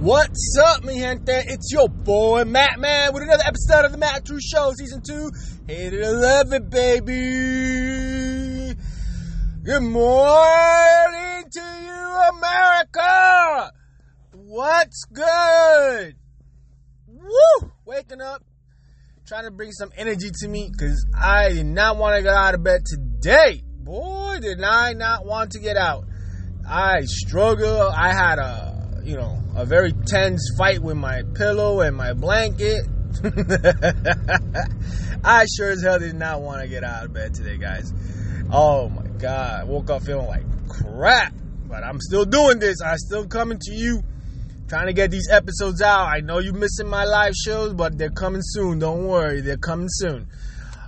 What's up, mi gente? It's your boy Matt Man with another episode of the Matt True Show, Season 2, 8 11, baby. Good morning to you, America. What's good? Woo! Waking up, trying to bring some energy to me because I did not want to get out of bed today. Boy, did I not want to get out. I struggle. I had a, you know, a very tense fight with my pillow and my blanket. I sure as hell did not want to get out of bed today, guys. Oh my god, I woke up feeling like crap, but I'm still doing this. I'm still coming to you, trying to get these episodes out. I know you're missing my live shows, but they're coming soon. Don't worry, they're coming soon.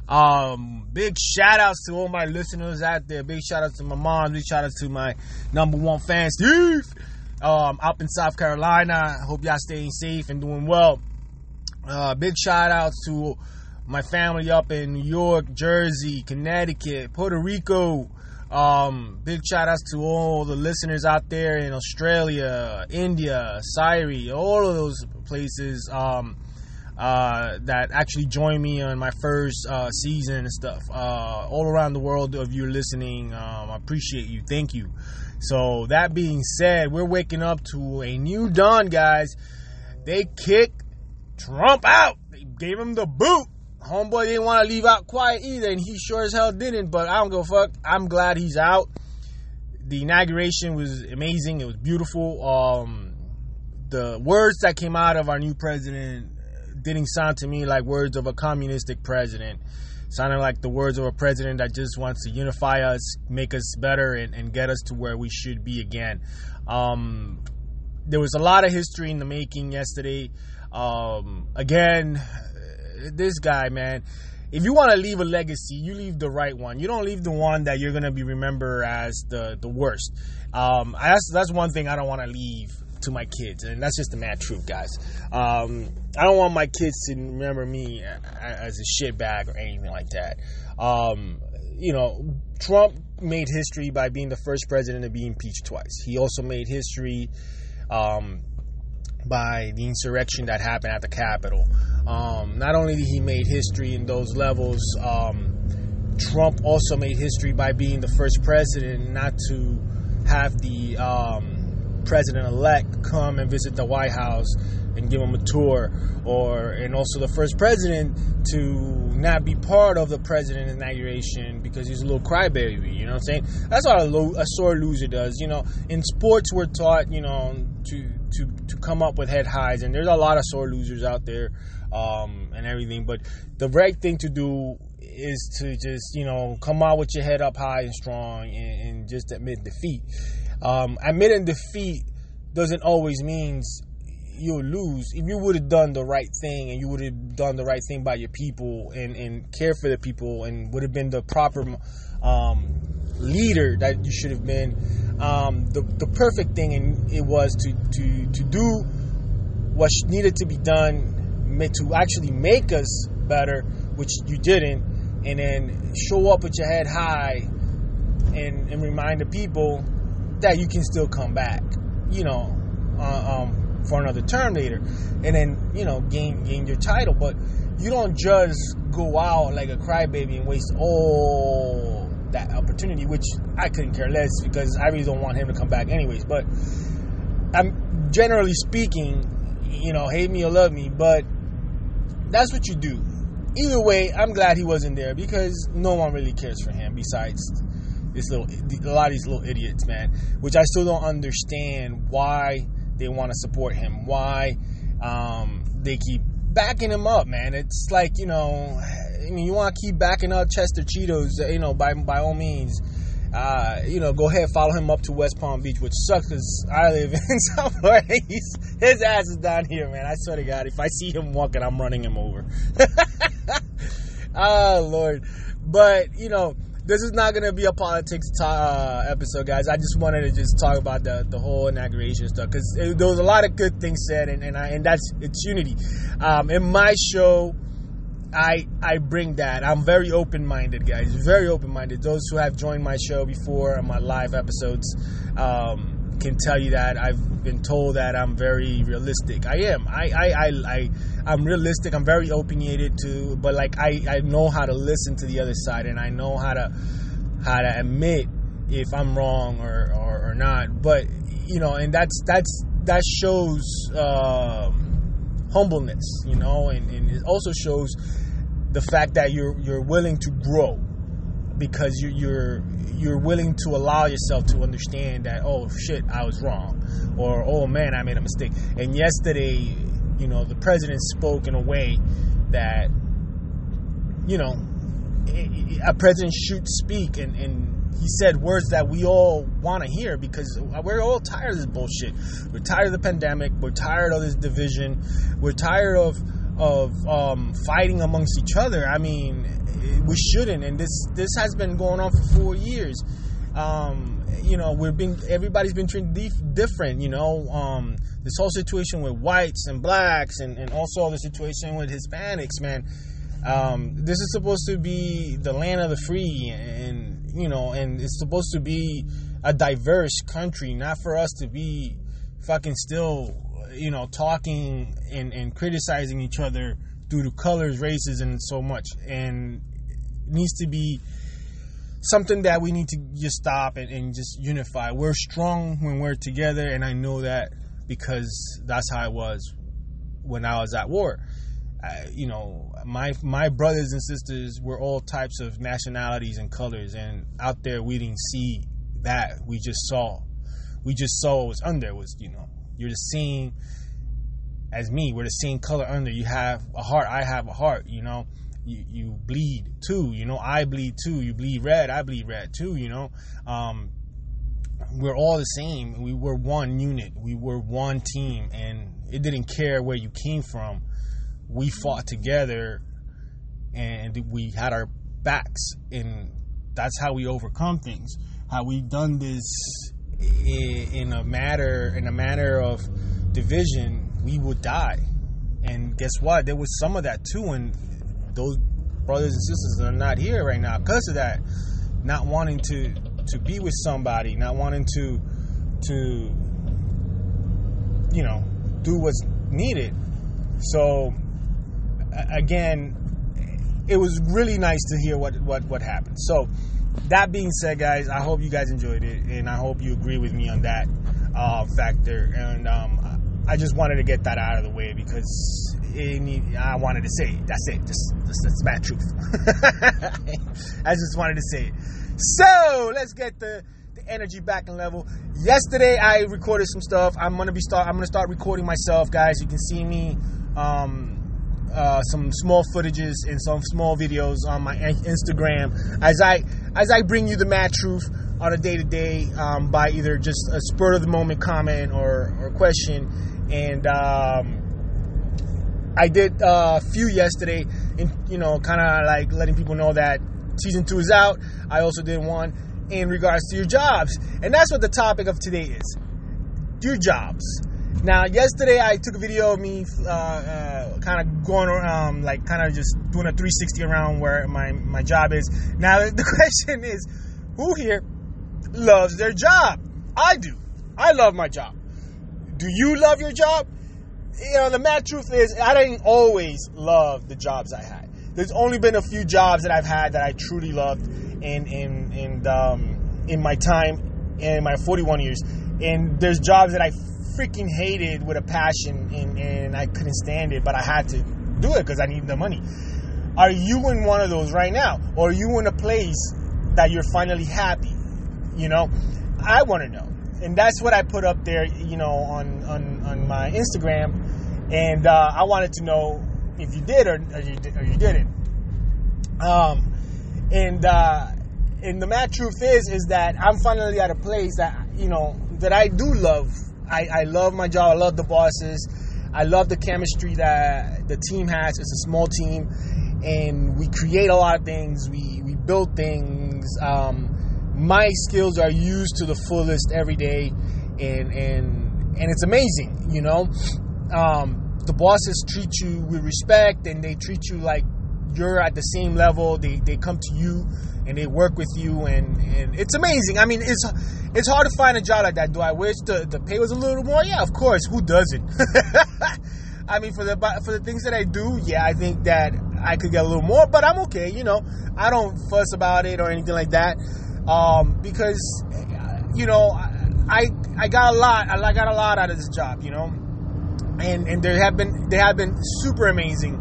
Um, big shout outs to all my listeners out there. Big shout outs to my mom. Big shout outs to my number one fan, Steve. Um, up in South Carolina. Hope y'all staying safe and doing well. Uh, big shout outs to my family up in New York, Jersey, Connecticut, Puerto Rico. Um, big shout outs to all the listeners out there in Australia, India, Syria, all of those places. Um, uh, that actually joined me on my first uh, season and stuff. Uh, all around the world of you listening, um, I appreciate you. Thank you. So that being said, we're waking up to a new dawn, guys. They kicked Trump out. They gave him the boot. Homeboy didn't want to leave out quiet either, and he sure as hell didn't. But I don't go fuck. I'm glad he's out. The inauguration was amazing. It was beautiful. Um, the words that came out of our new president didn't sound to me like words of a communistic president. Sounded like the words of a president that just wants to unify us, make us better, and, and get us to where we should be again. Um, there was a lot of history in the making yesterday. Um, again, this guy, man. If you want to leave a legacy, you leave the right one. You don't leave the one that you're gonna be remembered as the the worst. Um, that's that's one thing I don't want to leave to my kids, and that's just the mad truth, guys. Um, I don't want my kids to remember me as a shitbag or anything like that. Um, you know, Trump made history by being the first president to be impeached twice. He also made history um, by the insurrection that happened at the Capitol. Um, not only did he made history in those levels, um, Trump also made history by being the first president not to have the um, president-elect come and visit the White House and give him a tour, or and also the first president to not be part of the president inauguration because he's a little crybaby. You know what I'm saying? That's what a, lo- a sore loser does. You know, in sports we're taught, you know, to to to come up with head highs, and there's a lot of sore losers out there, um, and everything. But the right thing to do is to just you know come out with your head up high and strong, and, and just admit defeat. Um, admitting defeat doesn't always means you'll lose. If you would have done the right thing and you would have done the right thing by your people and, and care for the people and would have been the proper um, leader that you should have been, um, the, the perfect thing and it was to, to, to do what needed to be done to actually make us better, which you didn't, and then show up with your head high and, and remind the people that you can still come back, you know, uh, um, for another term later, and then you know gain gain your title. But you don't just go out like a crybaby and waste all that opportunity, which I couldn't care less because I really don't want him to come back anyways. But I'm generally speaking, you know, hate me or love me, but that's what you do. Either way, I'm glad he wasn't there because no one really cares for him besides this little a lot of these little idiots, man. Which I still don't understand why they want to support him, why um, they keep backing him up, man. It's like you know, I mean, you want to keep backing up Chester Cheetos, you know, by by all means. Uh, you know, go ahead, follow him up to West Palm Beach, which sucks because I live in South Florida. He's, his ass is down here, man. I swear to God, if I see him walking, I'm running him over. oh, Lord. But, you know, this is not going to be a politics uh, episode, guys. I just wanted to just talk about the, the whole inauguration stuff because there was a lot of good things said, and and, I, and that's it's unity. Um, in my show, I I bring that. I'm very open minded, guys. Very open minded. Those who have joined my show before on my live episodes, um, can tell you that I've been told that I'm very realistic. I am. I I I, I I'm realistic. I'm very opinionated too, but like I I know how to listen to the other side, and I know how to how to admit if I'm wrong or or, or not. But you know, and that's that's that shows uh, humbleness, you know, and, and it also shows the fact that you're you're willing to grow because you, you're you're willing to allow yourself to understand that oh shit I was wrong or oh man I made a mistake and yesterday you know the president spoke in a way that you know a president should speak and, and he said words that we all want to hear because we're all tired of this bullshit. We're tired of the pandemic. We're tired of this division. We're tired of of um, fighting amongst each other. I mean, we shouldn't. And this this has been going on for four years. Um, you know, we're being everybody's been treated dif- different. You know, um, this whole situation with whites and blacks, and, and also the situation with Hispanics, man. Um, this is supposed to be the land of the free, and you know, and it's supposed to be a diverse country, not for us to be fucking still, you know, talking and, and criticizing each other due to colors, races, and so much. And needs to be something that we need to just stop and, and just unify. We're strong when we're together, and I know that because that's how it was when I was at war. I, you know, my my brothers and sisters were all types of nationalities and colors, and out there we didn't see that. We just saw, we just saw what was under. Was you know, you're the same as me. We're the same color under. You have a heart. I have a heart. You know, you, you bleed too. You know, I bleed too. You bleed red. I bleed red too. You know, um, we're all the same. We were one unit. We were one team, and it didn't care where you came from. We fought together, and we had our backs, and that's how we overcome things. How we've done this in a matter in a matter of division, we would die. And guess what? There was some of that too, and those brothers and sisters are not here right now because of that. Not wanting to to be with somebody, not wanting to to you know do what's needed. So again, it was really nice to hear what what what happened. So that being said, guys, I hope you guys enjoyed it, and I hope you agree with me on that uh, factor. And um, I just wanted to get that out of the way because it, I wanted to say it. That's it. Just, just that's bad truth. I just wanted to say it. So let's get the, the energy back in level. Yesterday I recorded some stuff. I'm gonna be start. I'm gonna start recording myself, guys. You can see me. Um, uh, some small footages and some small videos on my Instagram as I as I bring you the mad truth on a day to day by either just a spur of the moment comment or, or question and um, I did uh, a few yesterday, in, you know, kind of like letting people know that season two is out. I also did one in regards to your jobs, and that's what the topic of today is: your jobs. Now, yesterday I took a video of me uh, uh, kind of going around, um, like kind of just doing a 360 around where my my job is. Now, the question is, who here loves their job? I do. I love my job. Do you love your job? you know, the mad truth is, I didn't always love the jobs I had. There's only been a few jobs that I've had that I truly loved in in in um, in my time in my 41 years, and there's jobs that I freaking hated with a passion, and, and I couldn't stand it, but I had to do it because I needed the money. Are you in one of those right now, or are you in a place that you're finally happy? You know, I want to know and that's what I put up there, you know, on on, on my Instagram, and uh, I wanted to know if you did or, or you or you didn't. Um, and uh, and the mad truth is is that I'm finally at a place that you know that I do love. I, I love my job. I love the bosses. I love the chemistry that the team has. It's a small team, and we create a lot of things. We we build things. Um, my skills are used to the fullest every day, and and and it's amazing. You know, um, the bosses treat you with respect, and they treat you like you're at the same level. They they come to you and they work with you, and, and it's amazing. I mean, it's it's hard to find a job like that. Do I wish the, the pay was a little more? Yeah, of course. Who doesn't? I mean, for the for the things that I do, yeah, I think that I could get a little more, but I'm okay. You know, I don't fuss about it or anything like that, um, because you know, I I got a lot. I got a lot out of this job. You know, and and there have been they have been super amazing,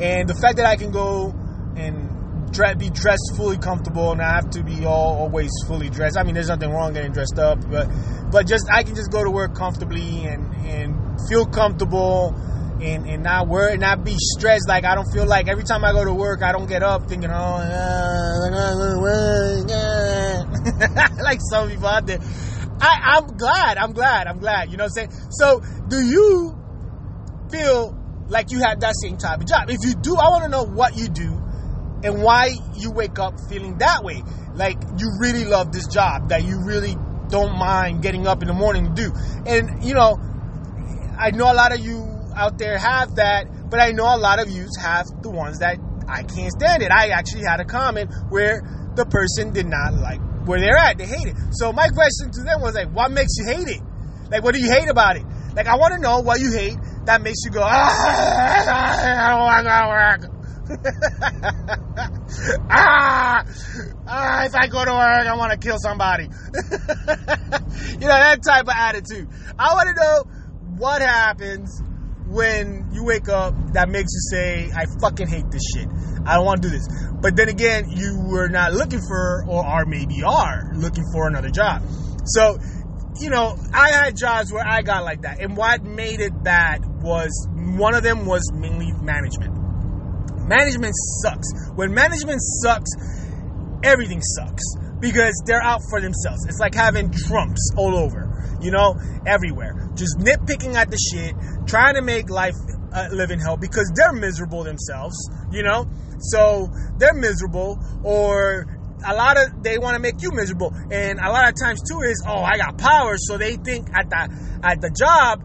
and the fact that I can go and be dressed fully comfortable and I have to be all always fully dressed. I mean, there's nothing wrong getting dressed up, but but just I can just go to work comfortably and and feel comfortable and, and not worry, not be stressed. Like I don't feel like every time I go to work, I don't get up thinking, oh, yeah, like some people out there. I, I'm glad, I'm glad, I'm glad. You know what I'm saying? So, do you feel like you have that same type of job? If you do, I want to know what you do and why you wake up feeling that way. Like you really love this job that you really don't mind getting up in the morning to do. And you know, I know a lot of you out there have that, but I know a lot of you have the ones that I can't stand it. I actually had a comment where the person did not like where they're at. They hate it. So my question to them was like, what makes you hate it? Like, what do you hate about it? Like, I want to know what you hate that makes you go, ah, I don't want to. ah, ah, if I go to work, I want to kill somebody. you know, that type of attitude. I want to know what happens when you wake up that makes you say, I fucking hate this shit. I don't want to do this. But then again, you were not looking for, or are maybe are looking for another job. So, you know, I had jobs where I got like that. And what made it bad was one of them was mainly management. Management sucks. When management sucks, everything sucks because they're out for themselves. It's like having trumps all over, you know, everywhere. Just nitpicking at the shit, trying to make life uh, hell because they're miserable themselves, you know? So they're miserable or a lot of they want to make you miserable and a lot of times too is oh i got power so they think at the at the job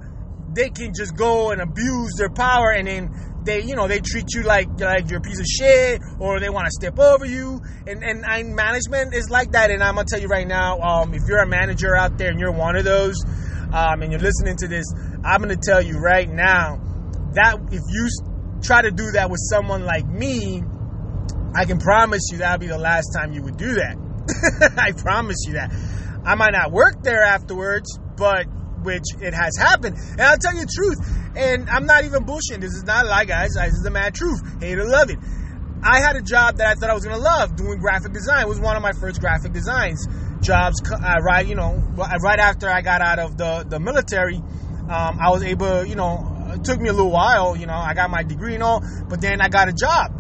they can just go and abuse their power and then they you know they treat you like like you're a piece of shit or they want to step over you. And and, and management is like that. And i'm gonna tell you right now um, if you're a manager out there and you're one of those um, and you're listening to this i'm gonna tell you right now that if you try to do that with someone like me i can promise you that'll be the last time you would do that. I promise you that. I might not work there afterwards but which it has happened. And I'll tell you the truth, and I'm not even bullshitting. This is not a lie, guys. This is the mad truth. Hate or love it. I had a job that I thought I was gonna love doing graphic design. It was one of my first graphic designs jobs. Uh, right, you know, right after I got out of the the military, um, I was able, you know, it took me a little while. You know, I got my degree and all, but then I got a job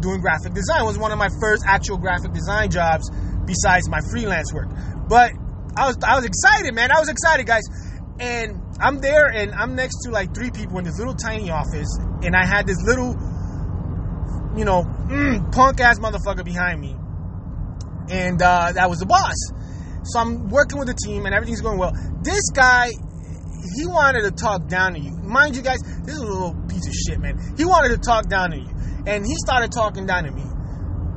doing graphic design. It was one of my first actual graphic design jobs besides my freelance work. But I was I was excited, man. I was excited, guys. And I'm there and I'm next to like three people in this little tiny office. And I had this little, you know, mm, punk ass motherfucker behind me. And uh, that was the boss. So I'm working with the team and everything's going well. This guy, he wanted to talk down to you. Mind you guys, this is a little piece of shit, man. He wanted to talk down to you. And he started talking down to me.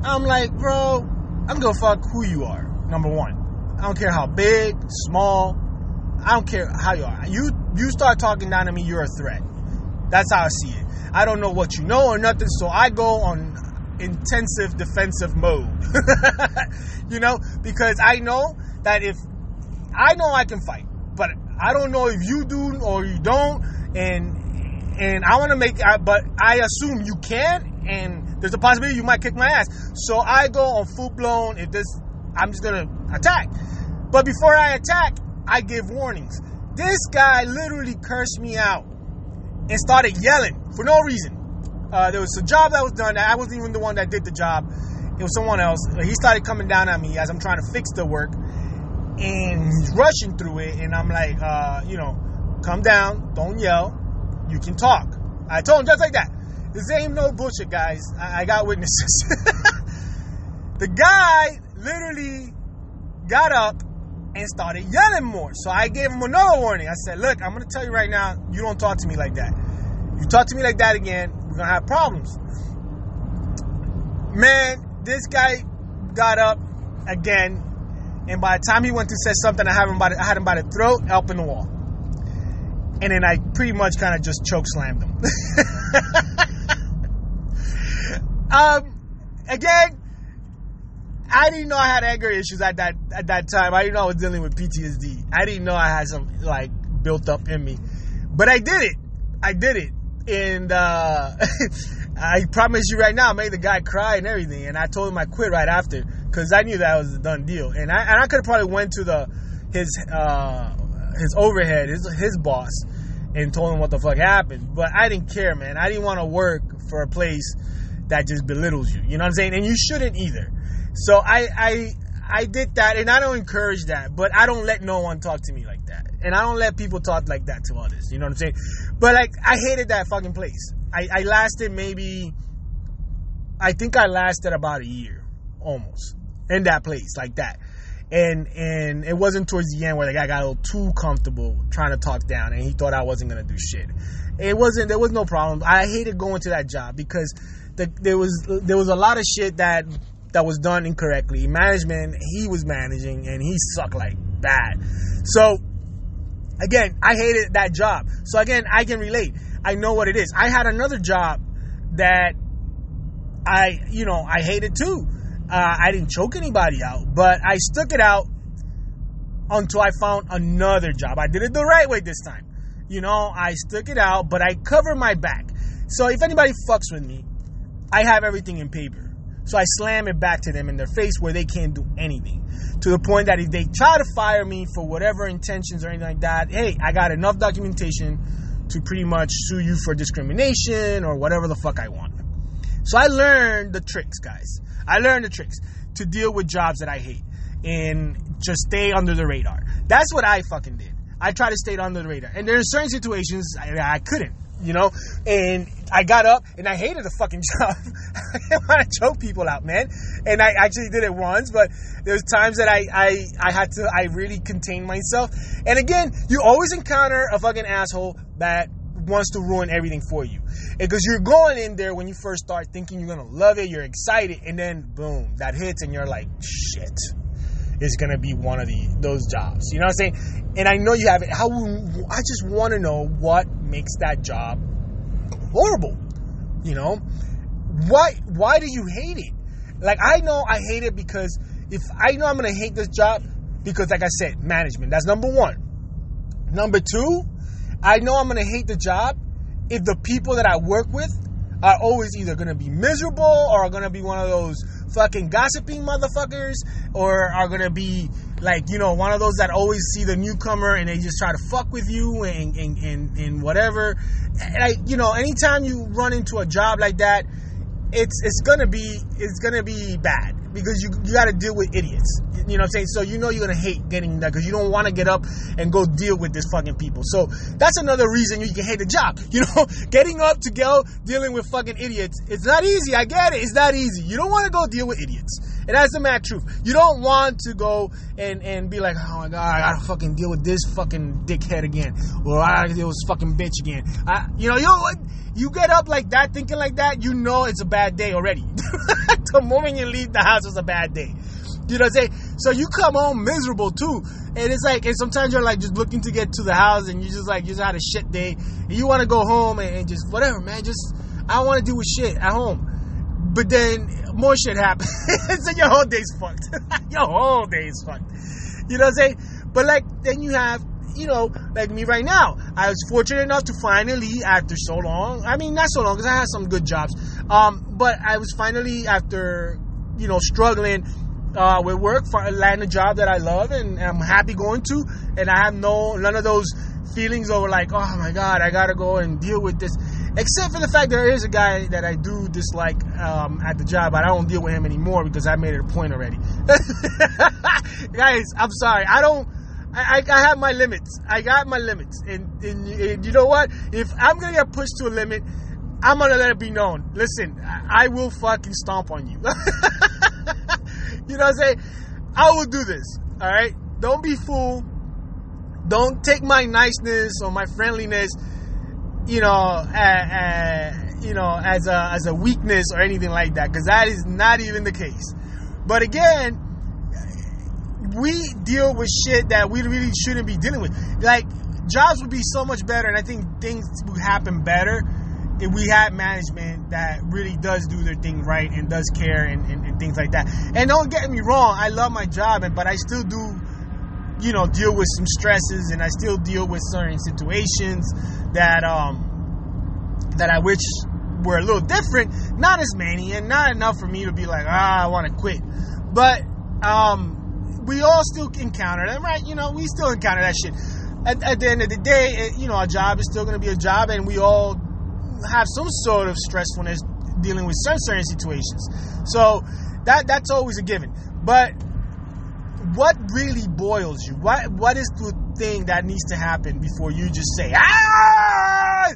I'm like, bro, I'm gonna fuck who you are, number one. I don't care how big, small, I don't care how you are. You you start talking down to me, you're a threat. That's how I see it. I don't know what you know or nothing, so I go on intensive defensive mode. you know, because I know that if I know I can fight, but I don't know if you do or you don't, and and I want to make, but I assume you can, and there's a possibility you might kick my ass. So I go on full blown. If this, I'm just gonna attack. But before I attack, I give warnings. This guy literally cursed me out and started yelling for no reason. Uh, there was a job that was done. I wasn't even the one that did the job. It was someone else. He started coming down on me as I'm trying to fix the work, and he's rushing through it. And I'm like, uh, you know, come down, don't yell. You can talk. I told him just like that. This ain't no bullshit, guys. I, I got witnesses. the guy literally got up and started yelling more. So I gave him another warning. I said, Look, I'm going to tell you right now, you don't talk to me like that. You talk to me like that again, we're going to have problems. Man, this guy got up again, and by the time he went to say something, I had him by the, I had him by the throat, up in the wall, and then I pretty much kind of just choke slammed him. um, again, I didn't know I had anger issues at that at that time. I didn't know I was dealing with PTSD. I didn't know I had some like built up in me, but I did it. I did it, and uh, I promise you right now, I made the guy cry and everything. And I told him I quit right after because I knew that was a done deal. And I and I could have probably went to the his uh, his overhead, his his boss, and told him what the fuck happened. But I didn't care, man. I didn't want to work for a place that just belittles you. You know what I'm saying? And you shouldn't either. So I I I did that, and I don't encourage that, but I don't let no one talk to me like that, and I don't let people talk like that to others. You know what I'm saying? But like, I hated that fucking place. I, I lasted maybe, I think I lasted about a year, almost, in that place like that. And and it wasn't towards the end where the guy got a little too comfortable trying to talk down, and he thought I wasn't gonna do shit. It wasn't. There was no problem. I hated going to that job because the, there was there was a lot of shit that that was done incorrectly. Management, he was managing and he sucked like bad. So again, I hated that job. So again, I can relate. I know what it is. I had another job that I, you know, I hated too. Uh, I didn't choke anybody out, but I stuck it out until I found another job. I did it the right way this time. You know, I stuck it out, but I covered my back. So if anybody fucks with me, I have everything in paper. So I slam it back to them in their face where they can't do anything. To the point that if they try to fire me for whatever intentions or anything like that, hey, I got enough documentation to pretty much sue you for discrimination or whatever the fuck I want. So I learned the tricks, guys. I learned the tricks to deal with jobs that I hate and just stay under the radar. That's what I fucking did. I try to stay under the radar. And there are certain situations I, I couldn't you know? And I got up and I hated the fucking job. I want to choke people out, man. And I actually did it once, but there's times that I, I, I had to, I really contained myself. And again, you always encounter a fucking asshole that wants to ruin everything for you. Because you're going in there when you first start thinking you're going to love it, you're excited, and then boom, that hits and you're like, shit is to be one of the those jobs. You know what I'm saying? And I know you have it. How I just want to know what makes that job horrible. You know, why why do you hate it? Like I know I hate it because if I know I'm to hate this job because, like I said, management. That's number one. Number two, I know I'm to hate the job if the people that I work with are always either to be miserable or are to be one of those fucking gossiping motherfuckers or are gonna be like you know one of those that always see the newcomer and they just try to fuck with you and and and, and whatever. Like you know anytime you run into a job like that it's it's gonna be it's gonna be bad because you you got to deal with idiots. You know what I'm saying? So you know you're gonna hate getting that because you don't want to get up and go deal with this fucking people. So that's another reason you can hate the job. You know, getting up to go dealing with fucking idiots. It's not easy. I get it. It's not easy. You don't want to go deal with idiots. And that's the mad truth. You don't want to go and, and be like, oh my god, I gotta fucking deal with this fucking dickhead again, or I gotta deal with this fucking bitch again. I, you know, you know what? You get up like that, thinking like that, you know it's a bad day already. the moment you leave the house, it's a bad day. You know what I'm saying? So you come home miserable too. And it's like, and sometimes you're like just looking to get to the house and you just like, you just had a shit day. And you want to go home and, and, just whatever, man. Just, I want to deal with shit at home. But then more shit happens. so your whole day's fucked. your whole day's fucked. You know what I'm saying? But like, then you have you know, like me right now. I was fortunate enough to finally, after so long, I mean, not so long, because I had some good jobs, um, but I was finally, after, you know, struggling uh, with work, land a job that I love and, and I'm happy going to, and I have no, none of those feelings over like, oh my God, I gotta go and deal with this. Except for the fact there is a guy that I do dislike um, at the job, but I don't deal with him anymore because I made it a point already. Guys, I'm sorry. I don't I, I, have my limits. I got my limits. And, and, and, you know what? If I'm to get pushed to a limit, I'm to let it be known. Listen, I, will fucking stomp on you. you know what I'm saying? I will do this. All right? Don't be fool. Don't take my niceness or my friendliness, you know, uh, uh, you know, as a as a weakness or anything like that, because that is not even the case. But again, we deal with shit that we really shouldn't be dealing with. Like jobs would be so much better, and I think things would happen better we had management that really does do their thing right and does care and, and, and things like that. And don't get me wrong, I love my job, but I still do, you know, deal with some stresses, and I still deal with certain situations that um that I wish were a little different. Not as many, and not enough for me to be like, ah, I want to quit. But um, we all still encounter them, right? You know, we still encounter that shit. At, at the end of the day, it, you know, our job is still going to be a job, and we all have some sort of stressfulness dealing with certain, certain situations. So that that's always a given. But what really boils you? What what is the thing that needs to happen before you just say, ah,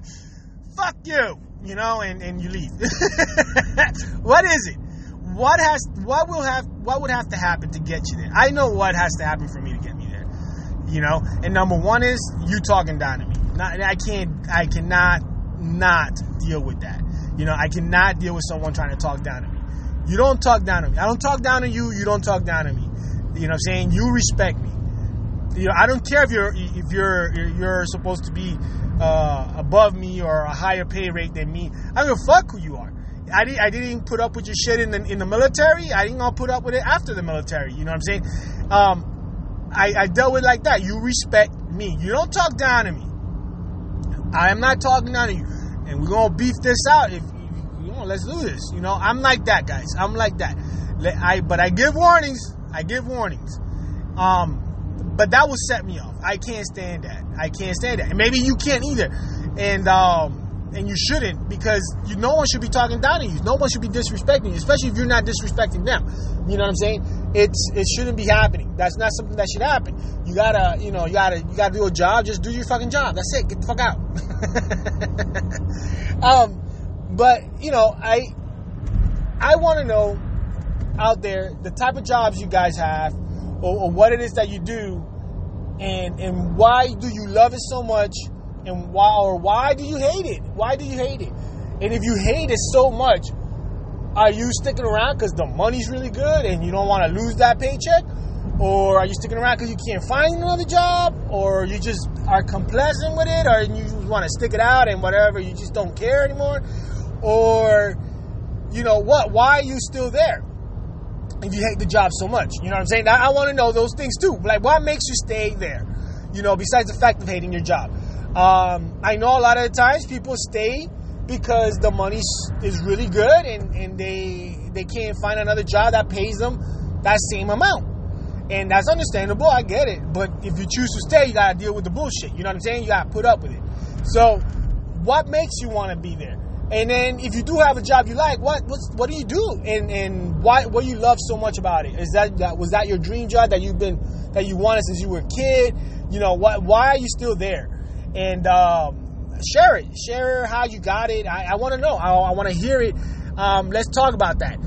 fuck you, you know, and, and you leave? what is it? What has what will have what would have to happen to get you there? I know what has to happen for me to get me there. You know, and number one is you talking down to me. Not, I can't I cannot not deal with that. You know, I cannot deal with someone trying to talk down to me. You don't talk down to me. I don't talk down to you. You don't talk down to me. You know what I'm saying? You respect me. You know, I don't care if you're if you're you're supposed to be uh, above me or a higher pay rate than me. I don't fuck who you are. I, did, I didn't put up with your shit in the in the military. I didn't gonna put up with it after the military. You know what I'm saying? Um, I, I dealt with like that. You respect me. You don't talk down to me. I am not talking down to you, and we're gonna beef this out. If, you know, let's do this. You know, I'm like that, guys. I'm like that. I but I give warnings. I give warnings. Um, but that will set me off. I can't stand that. I can't stand that. And maybe you can't either. And um, and you shouldn't because you no one should be talking down to you. No one should be disrespecting you, especially if you're not disrespecting them. You know what I'm saying? It's it shouldn't be happening. That's not something that should happen. You gotta, you know, you gotta you gotta do a job. Just do your fucking job. That's it. Get the fuck out. um, but you know, I I want to know out there the type of jobs you guys have, or, or what it is that you do, and and why do you love it so much and why or why do you hate it? Why do you hate it? And if you hate it so much, are you sticking around because the money's really good and you don't want to lose that paycheck? Or are you sticking around because you can't find another job? Or you just are complacent with it? Or you just want to stick it out and whatever, you just don't care anymore? Or, you know what? Why are you still there? If you hate the job so much, you know what I'm saying? I, I want to know those things too. Like, what makes you stay there? You know, besides the fact of hating your job. Um, I know a lot of times people stay because the money is really good and, and they they can't find another job that pays them that same amount. And that's understandable, I get it. But if you choose to stay, you gotta deal with the bullshit. You know what I'm saying? You gotta put up with it. So what makes you wanna be there? And then if you do have a job you like, what what do you do? And and why what you love so much about it? Is that, that was that your dream job that you've been that you wanted since you were a kid? You know, what why are you still there? and um, share it. Share how you got it. I, I want to know. I, I want to hear it. Um, let's talk about that.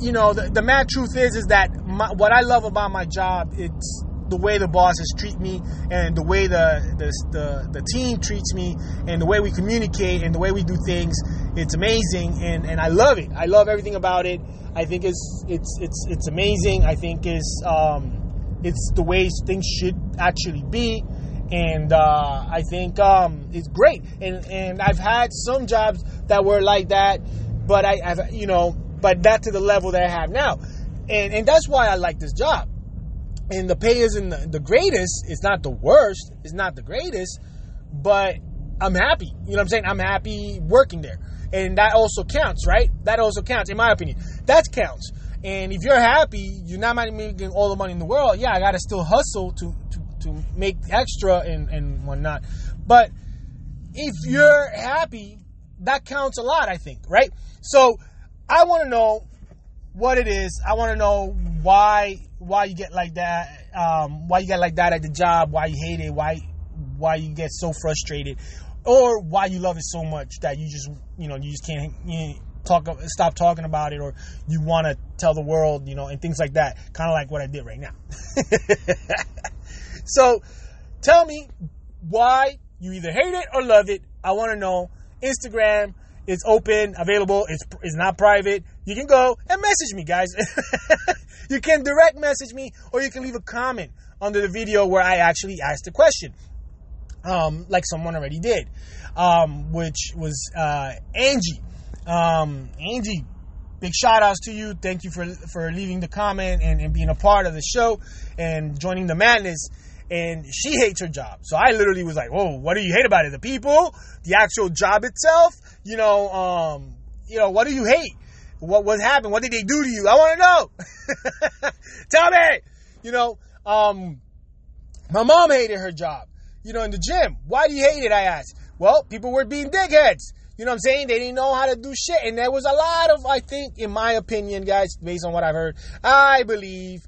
You know, the, the mad truth is, is that my, what I love about my job, it's the way the bosses treat me and the way the, the, the, the, team treats me and the way we communicate and the way we do things. It's amazing and, and I love it. I love everything about it. I think it's, it's, it's, it's amazing. I think it's, um, it's the way things should actually be and uh, I think um, it's great. And and I've had some jobs that were like that, but I, have you know, but not to the level that I have now, and and that's why I like this job. And the pay isn't the, the greatest. It's not the worst. It's not the greatest, but I'm happy. You know what I'm saying? I'm happy working there, and that also counts, right? That also counts, in my opinion. That counts. And if you're happy, you're not making all the money in the world. Yeah, I gotta still hustle to to to make extra and, and whatnot. But if you're happy, that counts a lot, I think, right? So I want to know what it is. I want to know why why you get like that, um, why you get like that at the job, why you hate it, why why you get so frustrated, or why you love it so much that you just you know you just can't you talk stop talking about it, or you want to tell the world, you know, and things like that. Kind of like what I did right now. So tell me why you either hate it or love it. I want to know. Instagram It's open, available. It's it's not private. You can go and message me, guys. you can direct message me, or you can leave a comment under the video where I actually asked a question, um, like someone already did, um, which was uh, Angie. Um, Angie, big shout outs to you. Thank you for for leaving the comment and, and being a part of the show and joining the madness and she hates her job. So I literally was like, "Whoa, what do you hate about it? The people, the actual job itself? You know, um, you know, what do you hate? What what happened? What did they do to you? I want to know. Tell me. You know, um, my mom hated her job. You know, in the gym. Why do you hate it? I asked. Well, people were being dickheads. You know what I'm saying? They didn't know how to do shit. And there was a lot of, I think, in my opinion, guys, based on what I've heard, I believe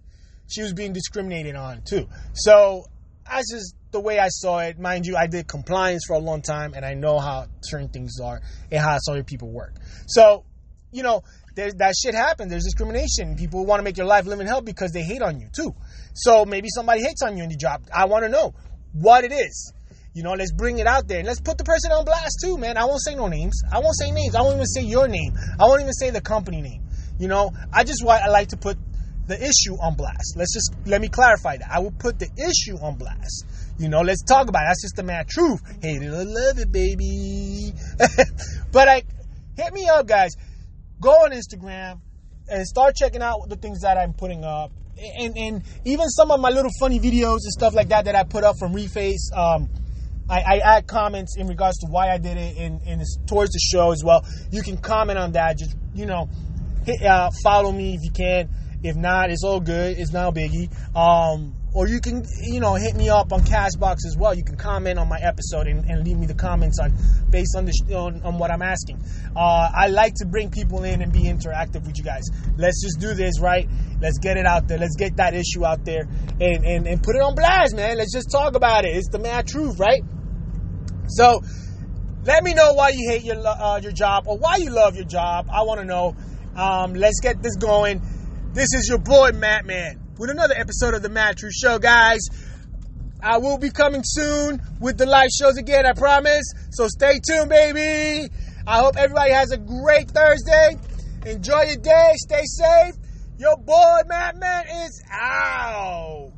she was being discriminated on too. So that's just the way I saw it. Mind you, I did compliance for a long time and I know how certain things are and how some people work. So, you know, that shit happens. There's discrimination. People want to make your life live in hell because they hate on you too. So maybe somebody hates on you in the job. I want to know what it is. You know, let's bring it out there and let's put the person on blast too, man. I won't say no names. I won't say names. I won't even say your name. I won't even say the company name. You know, I just I like to put the issue on blast. Let's just let me clarify that. I will put the issue on blast. You know, let's talk about it. That's just the mad truth. Hate it or love it, baby. but like, hit me up, guys. Go on Instagram and start checking out the things that I'm putting up. And, and even some of my little funny videos and stuff like that that I put up from Reface. Um, I, I, add comments in regards to why I did it and, and towards the show as well. You can comment on that. Just, you know, hit, uh, follow me if you can. If not, it's all good. It's not biggie. Um, or you can, you know, hit me up on Castbox as well. You can comment on my episode and, and leave me the comments on based on the on, on what I'm asking. Uh, I like to bring people in and be interactive with you guys. Let's just do this, right? Let's get it out there. Let's get that issue out there and, and, and put it on blast, man. Let's just talk about it. It's the mad truth, right? So, let me know why you hate your uh, your job or why you love your job. I want to know. Um, let's get this going. This is your boy Matt Man with another episode of the Mad Truth Show, guys. I will be coming soon with the live shows again, I promise. So stay tuned, baby. I hope everybody has a great Thursday. Enjoy your day. Stay safe. Your boy Matt Man is out.